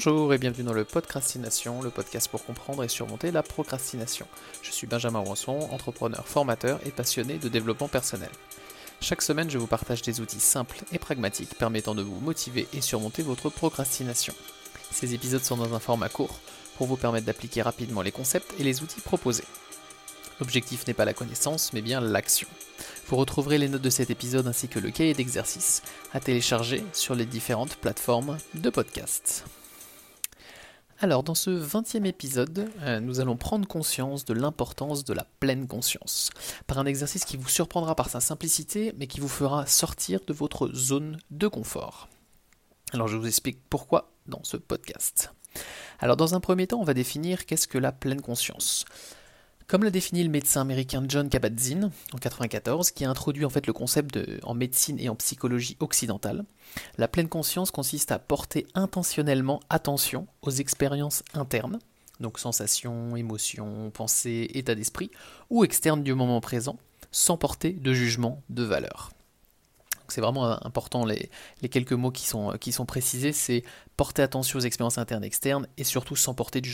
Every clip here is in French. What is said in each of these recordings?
Bonjour et bienvenue dans le Podcastination, le podcast pour comprendre et surmonter la procrastination. Je suis Benjamin Roisson, entrepreneur, formateur et passionné de développement personnel. Chaque semaine, je vous partage des outils simples et pragmatiques permettant de vous motiver et surmonter votre procrastination. Ces épisodes sont dans un format court pour vous permettre d'appliquer rapidement les concepts et les outils proposés. L'objectif n'est pas la connaissance, mais bien l'action. Vous retrouverez les notes de cet épisode ainsi que le cahier d'exercice à télécharger sur les différentes plateformes de podcast. Alors, dans ce 20e épisode, euh, nous allons prendre conscience de l'importance de la pleine conscience, par un exercice qui vous surprendra par sa simplicité, mais qui vous fera sortir de votre zone de confort. Alors, je vous explique pourquoi dans ce podcast. Alors, dans un premier temps, on va définir qu'est-ce que la pleine conscience. Comme l'a défini le médecin américain John Kabat-Zinn en 1994, qui a introduit en fait le concept en médecine et en psychologie occidentale, la pleine conscience consiste à porter intentionnellement attention aux expériences internes, donc sensations, émotions, pensées, état d'esprit, ou externes du moment présent, sans porter de jugement de valeur. C'est vraiment important les, quelques mots qui sont, qui sont précisés, c'est porter attention aux expériences internes et externes et surtout sans porter, de,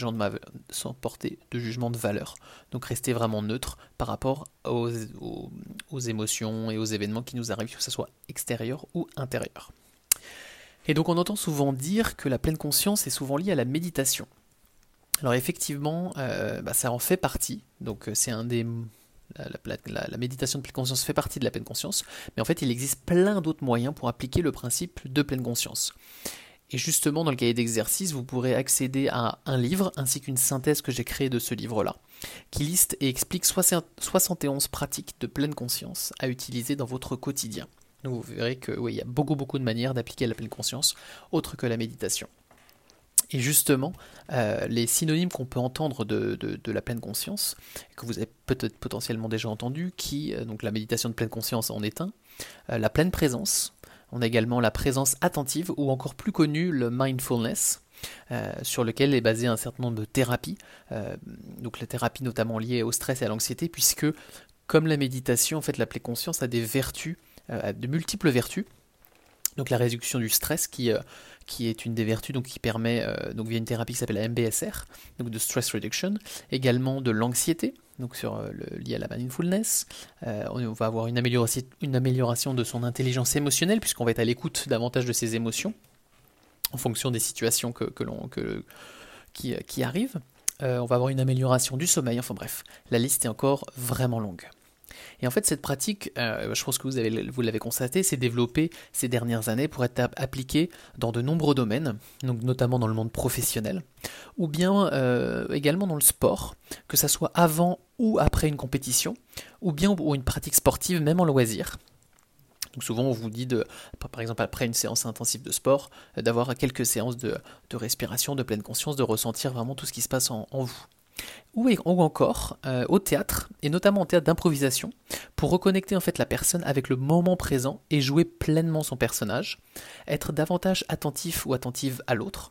sans porter de jugement de valeur. Donc rester vraiment neutre par rapport aux, émotions et aux événements qui nous arrivent, que ce soit extérieur ou intérieur. Et donc on entend souvent dire que la pleine conscience est souvent liée à la méditation. Alors effectivement, euh, bah, ça en fait partie. Donc c'est un des la, méditation de pleine conscience fait partie de la pleine conscience, mais en fait il existe plein d'autres moyens pour appliquer le principe de pleine conscience. Et justement, dans le cahier d'exercice, vous pourrez accéder à un livre ainsi qu'une synthèse que j'ai créée de ce livre-là, qui liste et explique 71 pratiques de pleine conscience à utiliser dans votre quotidien. Donc vous verrez qu'il oui, y a beaucoup beaucoup de manières d'appliquer la pleine conscience, autre que la méditation. Et justement, euh, les synonymes qu'on peut entendre de, la pleine conscience, que vous avez peut-être potentiellement déjà entendu, qui, euh, donc la méditation de pleine conscience en est un, euh, la pleine présence, on a également la présence attentive, ou encore plus connu, le mindfulness, sur lequel est basé un certain nombre de thérapies, donc la thérapie notamment liée au stress et à l'anxiété, puisque comme la méditation, en fait, la pleine conscience a des vertus, de multiples vertus, donc la réduction du stress qui, euh, est une des vertus donc qui permet euh, donc via une thérapie qui s'appelle la MBSR donc de stress reduction également de l'anxiété donc sur euh, le, lié à la mindfulness. On va avoir une amélioration, une amélioration de son intelligence émotionnelle puisqu'on va être à l'écoute davantage de ses émotions en fonction des situations que, que que, qui, qui arrivent. On va avoir une amélioration du sommeil enfin bref la liste est encore vraiment longue. Et en fait, cette pratique, euh, je pense que vous, vous l'avez constaté, s'est développée ces dernières années pour être appliquée dans de nombreux domaines, donc notamment dans le monde professionnel, ou bien euh, également dans le sport, que ce soit avant ou après une compétition, ou bien ou une pratique sportive, même en loisir. Donc souvent on vous dit, de, par exemple après une séance intensive de sport, d'avoir quelques séances de, respiration, de pleine conscience, de ressentir vraiment tout ce qui se passe en vous ou, encore euh, au théâtre, et notamment en théâtre d'improvisation, pour reconnecter en fait la personne avec le moment présent et jouer pleinement son personnage, être davantage attentif ou attentive à l'autre,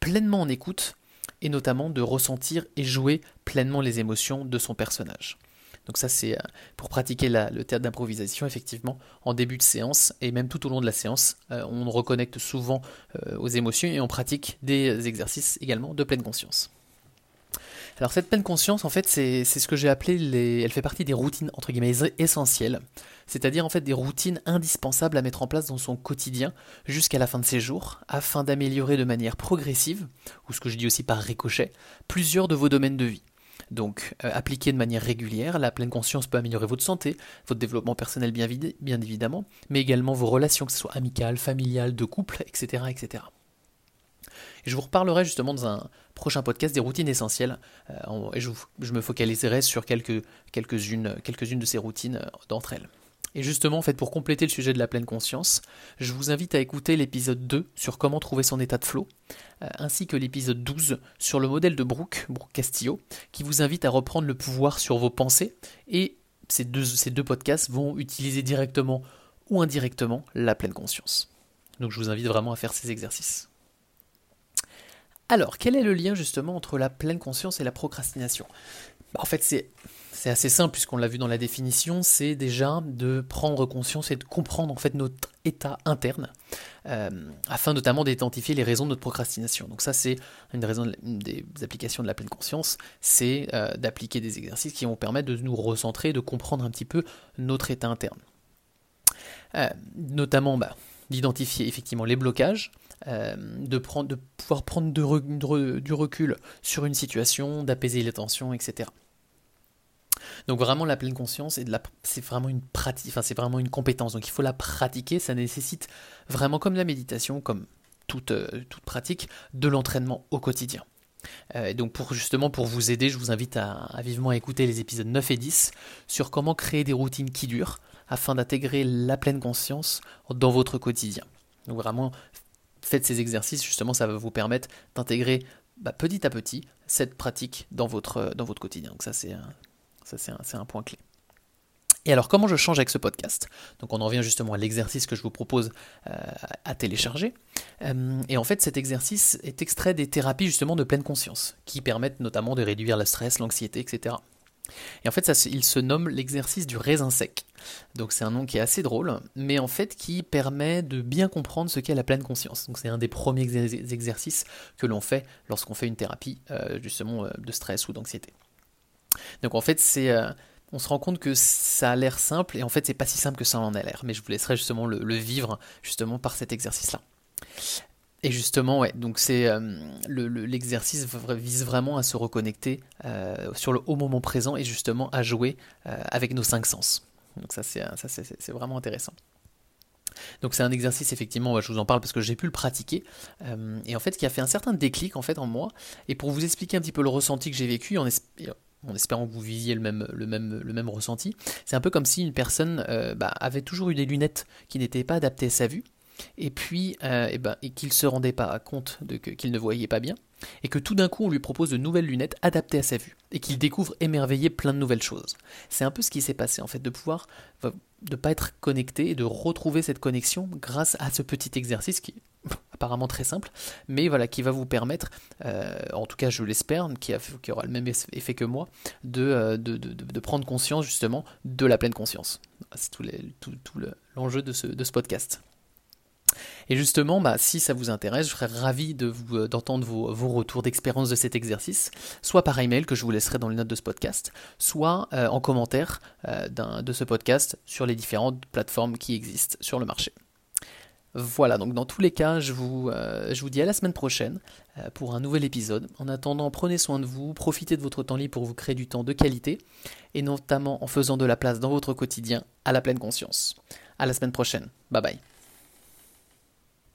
pleinement en écoute, et notamment de ressentir et jouer pleinement les émotions de son personnage. Donc ça c'est euh, pour pratiquer le théâtre d'improvisation, effectivement, en début de séance et même tout au long de la séance, euh, on reconnecte souvent aux émotions et on pratique des exercices également de pleine conscience. Alors cette pleine conscience, en fait, c'est ce que j'ai appelé. Elle fait partie des routines, entre guillemets, essentielles. C'est-à-dire, en fait, des routines indispensables à mettre en place dans son quotidien jusqu'à la fin de ses jours, afin d'améliorer de manière progressive, ou ce que je dis aussi par ricochet, plusieurs de vos domaines de vie. Donc, euh, appliquer de manière régulière, la pleine conscience peut améliorer votre santé, votre développement personnel bien, évidemment, mais également vos relations, que ce soit amicales, familiales, de couple, etc. etc. Et je vous reparlerai justement dans un prochain podcast des routines essentielles. Euh, et je, me focaliserai sur quelques, quelques-unes, quelques-unes de ces routines euh, d'entre elles. Et justement, en fait, pour compléter le sujet de la pleine conscience, je vous invite à écouter l'épisode 2 sur comment trouver son état de flow, euh, ainsi que l'épisode 12 sur le modèle de Brooke, Brooke Castillo, qui vous invite à reprendre le pouvoir sur vos pensées. Et ces deux, podcasts vont utiliser directement ou indirectement la pleine conscience. Donc je vous invite vraiment à faire ces exercices. Alors, quel est le lien justement entre la pleine conscience et la procrastination? Bah, En fait, c'est assez simple puisqu'on l'a vu dans la définition, c'est déjà de prendre conscience et de comprendre en fait notre état interne, euh, afin notamment d'identifier les raisons de notre procrastination. Donc ça, c'est une, raison, des applications de la pleine conscience, c'est euh, d'appliquer des exercices qui vont permettre de nous recentrer, de comprendre un petit peu notre état interne. Euh, notamment bah, d'identifier effectivement les blocages, de pouvoir prendre du recul sur une situation, d'apaiser les tensions, etc. Donc vraiment la pleine conscience c'est vraiment une pratique, enfin c'est vraiment une compétence. Donc il faut la pratiquer, ça nécessite vraiment comme la méditation, comme toute, euh, toute pratique, de l'entraînement au quotidien. Euh, donc pour justement pour vous aider, je vous invite à, vivement écouter les épisodes 9 et 10 sur comment créer des routines qui durent afin d'intégrer la pleine conscience dans votre quotidien. Donc vraiment faites ces exercices, justement ça va vous permettre d'intégrer bah, petit à petit cette pratique dans votre, dans votre quotidien. Donc ça c'est ça, c'est un, point clé. Et alors, comment je change avec ce podcast? Donc, on en revient justement à l'exercice que je vous propose euh, à télécharger. Euh, et en fait, cet exercice est extrait des thérapies justement de pleine conscience, qui permettent notamment de réduire le stress, l'anxiété, etc. Et en fait, il se nomme l'exercice du raisin sec. Donc, c'est un nom qui est assez drôle, mais en fait qui permet de bien comprendre ce qu'est la pleine conscience. Donc, c'est un des premiers exercices que l'on fait lorsqu'on fait une thérapie euh, justement de stress ou d'anxiété. Donc en fait, c'est, euh, on se rend compte que ça a l'air simple et en fait, c'est pas si simple que ça en a l'air. Mais je vous laisserai justement le, vivre justement par cet exercice-là. Et justement, ouais, donc c'est euh, l'exercice vise vraiment à se reconnecter euh, sur le haut moment présent et justement à jouer avec nos cinq sens. Donc ça, c'est c'est vraiment intéressant. Donc c'est un exercice effectivement, je vous en parle parce que j'ai pu le pratiquer et en fait qui a fait un certain déclic en fait en moi. Et pour vous expliquer un petit peu le ressenti que j'ai vécu, en, en espérant que vous viviez le même, le même, même ressenti. C'est un peu comme si une personne euh, bah, avait toujours eu des lunettes qui n'étaient pas adaptées à sa vue, et puis euh, ben, et qu'il ne se rendait pas compte qu'il ne voyait pas bien, et que tout d'un coup on lui propose de nouvelles lunettes adaptées à sa vue, et qu'il découvre émerveillé plein de nouvelles choses. C'est un peu ce qui s'est passé en fait, de pouvoir de pas être connecté et de retrouver cette connexion grâce à ce petit exercice qui apparemment très simple, mais voilà qui va vous permettre, euh, en tout cas je l'espère, qui, aura le même effet que moi, de, euh, de, prendre conscience justement de la pleine conscience. C'est tout, l'enjeu de ce, podcast. Et justement, bah, si ça vous intéresse, je serais ravi euh, d'entendre vos, retours d'expérience de cet exercice, soit par email que je vous laisserai dans les notes de ce podcast, soit en commentaire de ce podcast sur les différentes plateformes qui existent sur le marché. Voilà, donc dans tous les cas, je vous, je vous dis à la semaine prochaine pour un nouvel épisode. En attendant, prenez soin de vous, profitez de votre temps libre pour vous créer du temps de qualité, et notamment en faisant de la place dans votre quotidien à la pleine conscience. À la semaine prochaine. Bye bye.